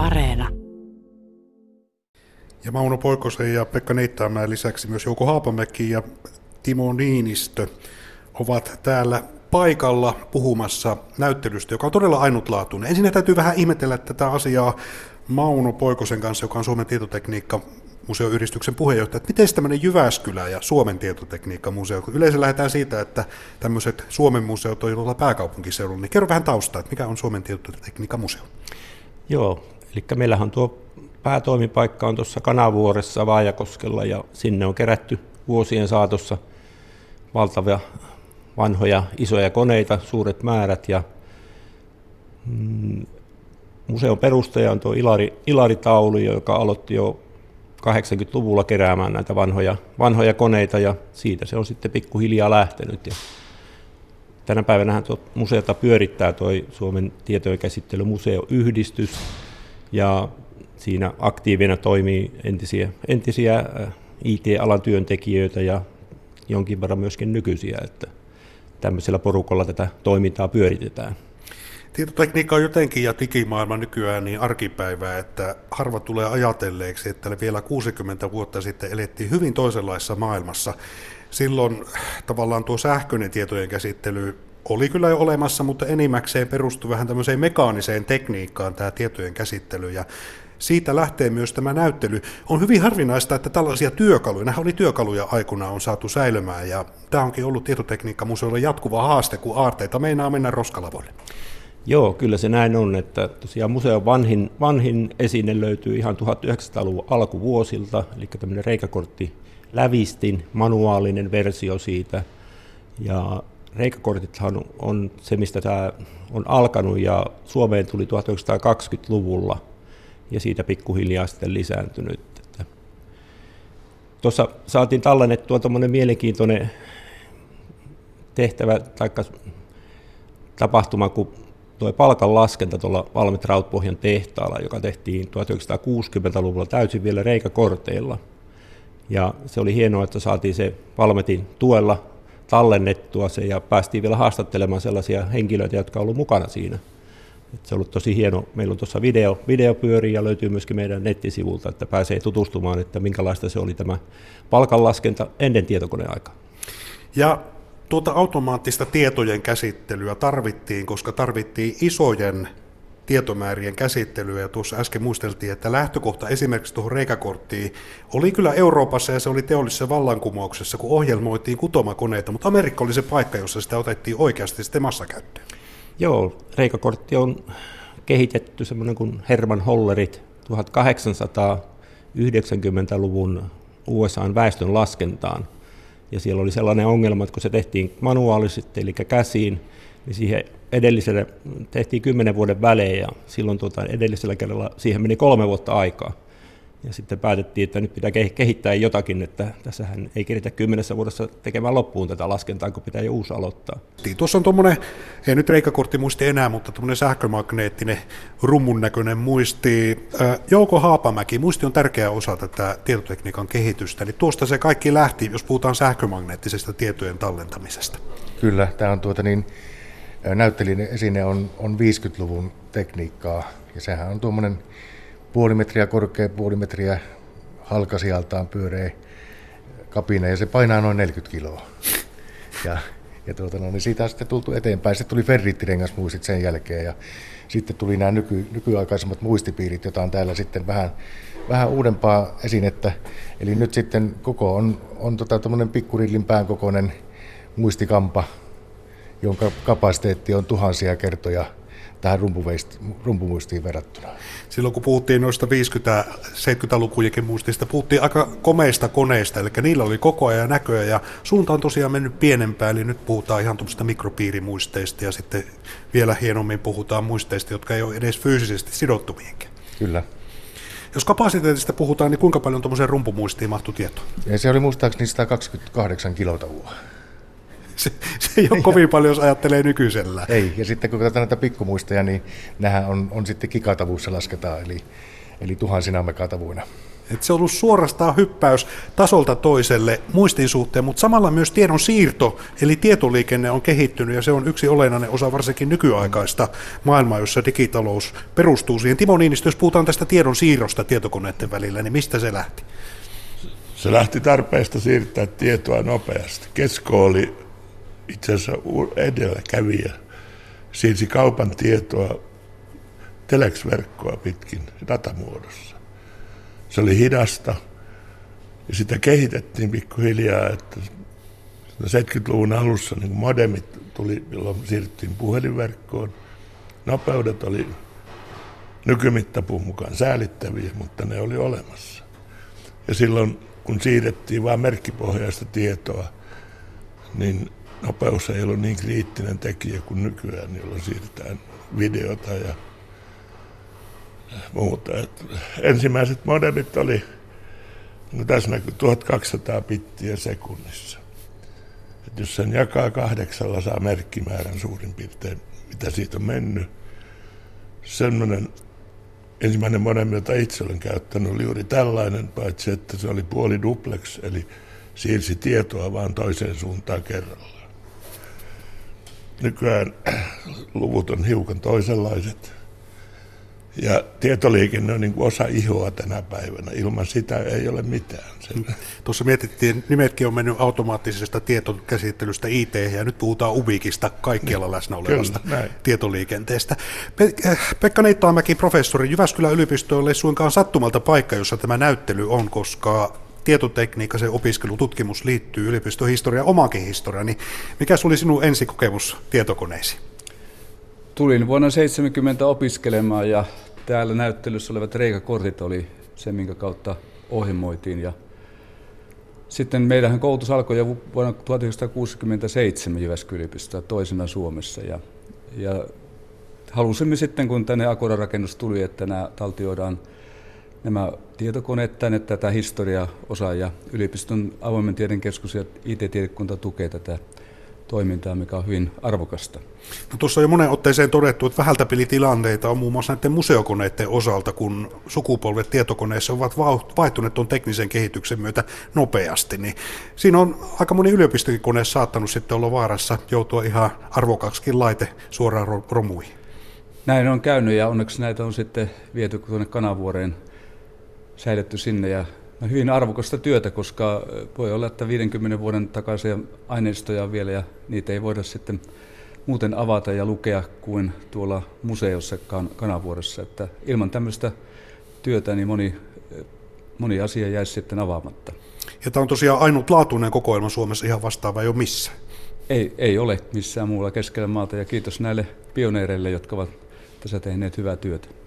Areena. Ja Mauno Poikosen ja Pekka Neittaamäen lisäksi myös Jouko Haapamäki ja Timo Niinistö ovat täällä paikalla puhumassa näyttelystä, joka on todella ainutlaatuinen. Ensin täytyy vähän ihmetellä tätä asiaa Mauno Poikosen kanssa, joka on Suomen tietotekniikka museoyhdistyksen puheenjohtaja, että miten tämmöinen Jyväskylä ja Suomen tietotekniikkamuseo, kun yleensä lähdetään siitä, että tämmöiset Suomen museot on tuolla pääkaupunkiseudulla, niin kerro vähän taustaa, että mikä on Suomen tietotekniikkamuseo? Joo, eli meillähän tuo päätoimipaikka on tuossa Kanavuoressa Vaajakoskella ja sinne on kerätty vuosien saatossa valtavia vanhoja isoja koneita, suuret määrät ja mm, museon perustaja on tuo Ilari, Ilari Tauli, joka aloitti jo 80-luvulla keräämään näitä vanhoja, vanhoja koneita ja siitä se on sitten pikkuhiljaa lähtenyt. Ja tänä päivänä tuo museota pyörittää tuo Suomen tietojen käsittelymuseoyhdistys ja siinä aktiivina toimii entisiä, entisiä äh, IT-alan työntekijöitä ja jonkin verran myöskin nykyisiä, että tämmöisellä porukalla tätä toimintaa pyöritetään. Tietotekniikka on jotenkin ja digimaailma nykyään niin arkipäivää, että harva tulee ajatelleeksi, että vielä 60 vuotta sitten elettiin hyvin toisenlaisessa maailmassa. Silloin tavallaan tuo sähköinen tietojen käsittely oli kyllä jo olemassa, mutta enimmäkseen perustui vähän tämmöiseen mekaaniseen tekniikkaan tämä tietojen käsittely. Ja siitä lähtee myös tämä näyttely. On hyvin harvinaista, että tällaisia työkaluja, nämä oli työkaluja aikuna on saatu säilymään, ja tämä onkin ollut tietotekniikkamuseolle jatkuva haaste, kun aarteita meinaa mennä roskalavoille. Joo, kyllä se näin on, että tosiaan museon vanhin, vanhin esine löytyy ihan 1900-luvun alkuvuosilta, eli tämmöinen reikäkortti lävistin, manuaalinen versio siitä, ja reikäkortithan on se, mistä tämä on alkanut, ja Suomeen tuli 1920-luvulla, ja siitä pikkuhiljaa sitten lisääntynyt. Tuossa saatiin tallennettua tuommoinen mielenkiintoinen tehtävä tai tapahtuma, kun tuo palkan laskenta tuolla Valmet Rautpohjan tehtaalla, joka tehtiin 1960-luvulla täysin vielä reikäkorteilla. Ja se oli hienoa, että saatiin se Valmetin tuella tallennettua se ja päästiin vielä haastattelemaan sellaisia henkilöitä, jotka ovat mukana siinä. Et se on ollut tosi hieno. Meillä on tuossa video, video pyörii ja löytyy myöskin meidän nettisivulta, että pääsee tutustumaan, että minkälaista se oli tämä palkanlaskenta ennen tietokoneaikaa. Ja tuota automaattista tietojen käsittelyä tarvittiin, koska tarvittiin isojen tietomäärien käsittelyä. Ja tuossa äsken muisteltiin, että lähtökohta esimerkiksi tuohon reikäkorttiin oli kyllä Euroopassa ja se oli teollisessa vallankumouksessa, kun ohjelmoitiin kutomakoneita, mutta Amerikka oli se paikka, jossa sitä otettiin oikeasti sitten massakäyttöön. Joo, reikäkortti on kehitetty semmoinen kuin Herman Hollerit 1890-luvun USAn väestön laskentaan – ja siellä oli sellainen ongelma, että kun se tehtiin manuaalisesti, eli käsiin, niin siihen edelliselle tehtiin kymmenen vuoden välein ja silloin tuota, edellisellä kerralla siihen meni kolme vuotta aikaa. Ja sitten päätettiin, että nyt pitää kehittää jotakin, että tässähän ei keritä kymmenessä vuodessa tekemään loppuun tätä laskentaa, kun pitää jo uusi aloittaa. Niin, tuossa on tuommoinen, ei nyt reikäkortti muisti enää, mutta tuommoinen sähkömagneettinen rummun näköinen muisti. Jouko Haapamäki, muisti on tärkeä osa tätä tietotekniikan kehitystä, eli tuosta se kaikki lähti, jos puhutaan sähkömagneettisesta tietojen tallentamisesta. Kyllä, tämä on tuota niin, näyttelijän esine on, on 50-luvun tekniikkaa, ja sehän on tuommoinen puoli metriä korkea, puoli metriä halkasijaltaan pyöreä kapina ja se painaa noin 40 kiloa. Ja, ja tuota, no, niin siitä on sitten tultu eteenpäin. Sitten tuli ferrittirengasmuistit sen jälkeen ja sitten tuli nämä nyky, nykyaikaisemmat muistipiirit, joita on täällä sitten vähän, vähän uudempaa esinettä. Eli nyt sitten koko on, on tota, pikkurillin pään kokoinen muistikampa, jonka kapasiteetti on tuhansia kertoja tähän rumpumuistiin verrattuna. Silloin kun puhuttiin noista 50-70-lukujenkin muistista, puhuttiin aika komeista koneista, eli niillä oli koko ajan näköä ja suunta on tosiaan mennyt pienempään, eli nyt puhutaan ihan tuommoista mikropiirimuisteista ja sitten vielä hienommin puhutaan muisteista, jotka ei ole edes fyysisesti sidottu mihinkään. Kyllä. Jos kapasiteetista puhutaan, niin kuinka paljon tuommoiseen rumpumuistiin mahtui tietoa? Ja se oli muistaakseni 128 kilotavua se, se ei ole kovin paljon, jos ajattelee nykyisellä. Ei, ja sitten kun katsotaan näitä pikkumuistoja, niin nehän on, on sitten gigatavuussa lasketaan, eli, eli tuhansina megatavuina. Et se on ollut suorastaan hyppäys tasolta toiselle muistin suhteen, mutta samalla myös tiedon siirto, eli tietoliikenne on kehittynyt ja se on yksi olennainen osa varsinkin nykyaikaista maailmaa, jossa digitalous perustuu siihen. Timo Niinistö, jos puhutaan tästä tiedon siirrosta tietokoneiden välillä, niin mistä se lähti? Se lähti tarpeesta siirtää tietoa nopeasti. Kesko oli itse asiassa edelläkävijä. Siirsi kaupan tietoa telex-verkkoa pitkin datamuodossa. Se oli hidasta ja sitä kehitettiin pikkuhiljaa, että 70-luvun alussa niin modemit tuli, jolloin siirryttiin puhelinverkkoon. Nopeudet oli nykymittapuun mukaan säälittäviä, mutta ne oli olemassa. Ja silloin kun siirrettiin vain merkkipohjaista tietoa, niin nopeus ei ollut niin kriittinen tekijä kuin nykyään, jolloin siirretään videota ja muuta. Et ensimmäiset modemit oli, no tässä näkyy 1200 bittiä sekunnissa. Et jos sen jakaa kahdeksalla, saa merkkimäärän suurin piirtein, mitä siitä on mennyt. Semmoinen ensimmäinen modem, jota itse olen käyttänyt, oli juuri tällainen, paitsi että se oli puoli duplex, eli siirsi tietoa vaan toiseen suuntaan kerrallaan. Nykyään luvut on hiukan toisenlaiset. Ja tietoliikenne on niin kuin osa ihoa tänä päivänä. Ilman sitä ei ole mitään. Tuossa mietittiin, nimetkin on mennyt automaattisesta tietokäsittelystä IT, ja nyt puhutaan Ubikista, kaikkialla niin. läsnä olevasta Kyllä, tietoliikenteestä. Pe- äh, Pekka Neittaamäki, professori, Jyväskylän yliopisto ei suinkaan sattumalta paikka, jossa tämä näyttely on, koska tietotekniikka, se opiskelututkimus liittyy yliopistohistoriaan, omaankin historiaan, niin mikä oli sinun ensikokemus tietokoneisiin? Tulin vuonna 70 opiskelemaan ja täällä näyttelyssä olevat reikakortit oli se, minkä kautta ohjelmoitiin. Ja sitten meidän koulutus alkoi jo vuonna 1967 Jyväskylän toisena Suomessa. Ja, ja halusimme sitten, kun tänne Akora-rakennus tuli, että nämä taltioidaan nämä tietokoneet tänne tätä historiaa osaa ja yliopiston avoimen tieden keskus ja IT-tiedekunta tukee tätä toimintaa, mikä on hyvin arvokasta. No, tuossa on jo monen otteeseen todettu, että vähältä tilanteita on muun muassa näiden museokoneiden osalta, kun sukupolvet tietokoneissa ovat vaihtuneet tuon teknisen kehityksen myötä nopeasti. Niin siinä on aika moni yliopistokone saattanut sitten olla vaarassa joutua ihan arvokaksikin laite suoraan romuihin. Näin on käynyt ja onneksi näitä on sitten viety tuonne Kanavuoreen säilytty sinne ja hyvin arvokasta työtä, koska voi olla, että 50 vuoden takaisia aineistoja on vielä ja niitä ei voida sitten muuten avata ja lukea kuin tuolla museossa kan- Kanavuodessa. Että ilman tämmöistä työtä niin moni, moni asia jäisi sitten avaamatta. Ja tämä on tosiaan ainutlaatuinen kokoelma Suomessa ihan vastaava jo missä? Ei, ei ole missään muulla keskellä maata ja kiitos näille pioneereille, jotka ovat tässä tehneet hyvää työtä.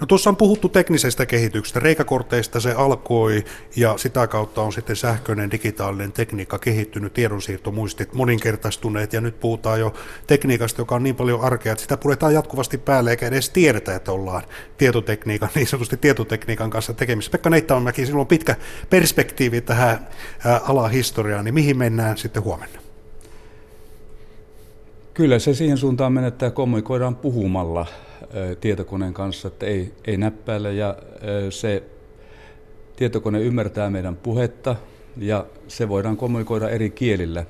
No tuossa on puhuttu teknisestä kehityksestä. Reikakorteista se alkoi ja sitä kautta on sitten sähköinen digitaalinen tekniikka kehittynyt, tiedonsiirtomuistit moninkertaistuneet ja nyt puhutaan jo tekniikasta, joka on niin paljon arkea, että sitä puretaan jatkuvasti päälle eikä edes tiedetä, että ollaan tietotekniikan, niin sanotusti tietotekniikan kanssa tekemisissä. Pekka Neittamäki, sinulla on pitkä perspektiivi tähän alahistoriaan, niin mihin mennään sitten huomenna? Kyllä se siihen suuntaan menee, että kommunikoidaan puhumalla tietokoneen kanssa, että ei, ei näppäillä ja se tietokone ymmärtää meidän puhetta ja se voidaan kommunikoida eri kielillä.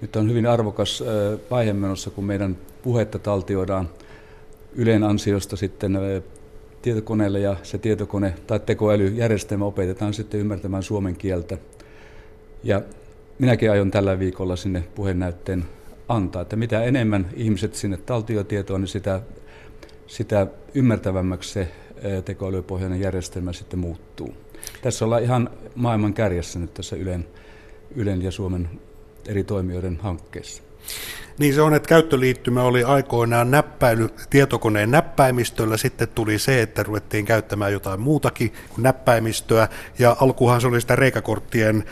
Nyt on hyvin arvokas vaihe menossa, kun meidän puhetta taltioidaan Ylen ansiosta sitten tietokoneelle ja se tietokone tai tekoälyjärjestelmä opetetaan sitten ymmärtämään suomen kieltä. Ja minäkin aion tällä viikolla sinne puhenäytteen antaa, että mitä enemmän ihmiset sinne taltiotietoon, niin sitä sitä ymmärtävämmäksi se tekoälypohjainen järjestelmä sitten muuttuu. Tässä ollaan ihan maailman kärjessä nyt tässä Ylen, Ylen ja Suomen eri toimijoiden hankkeessa. Niin se on, että käyttöliittymä oli aikoinaan näppäily tietokoneen näppäimistöllä, sitten tuli se, että ruvettiin käyttämään jotain muutakin kuin näppäimistöä, ja alkuhan se oli sitä reikakorttien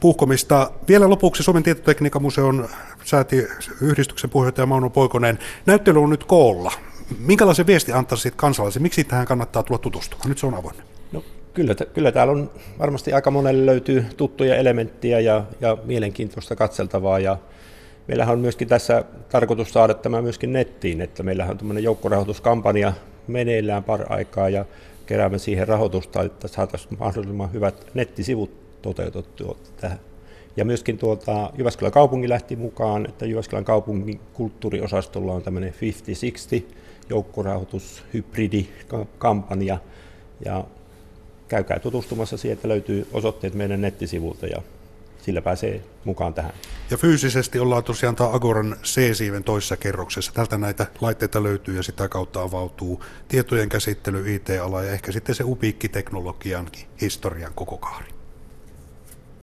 puhkomista. Vielä lopuksi Suomen tietotekniikan museon sääti yhdistyksen puheenjohtaja Mauno Poikonen. Näyttely on nyt koolla. Minkälaisen viesti antaisit kansalaisille? Miksi tähän kannattaa tulla tutustumaan? Nyt se on avoin. No, kyllä, kyllä täällä on varmasti aika monelle löytyy tuttuja elementtejä ja, ja mielenkiintoista katseltavaa. Ja meillähän on myöskin tässä tarkoitus saada tämä myöskin nettiin, että meillähän on tämmöinen joukkorahoituskampanja meneillään par aikaa ja keräämme siihen rahoitusta, että saataisiin mahdollisimman hyvät nettisivut toteutettua tähän. Ja myöskin tuolta Jyväskylän kaupunki lähti mukaan, että Jyväskylän kaupungin kulttuuriosastolla on tämmöinen 50-60 joukkorahoitushybridikampanja. Ja käykää tutustumassa, sieltä löytyy osoitteet meidän nettisivulta ja sillä pääsee mukaan tähän. Ja fyysisesti ollaan tosiaan tämä Agoran C-siiven toisessa kerroksessa. Tältä näitä laitteita löytyy ja sitä kautta avautuu tietojen käsittely, IT-ala ja ehkä sitten se upiikki teknologiankin historian koko kaari.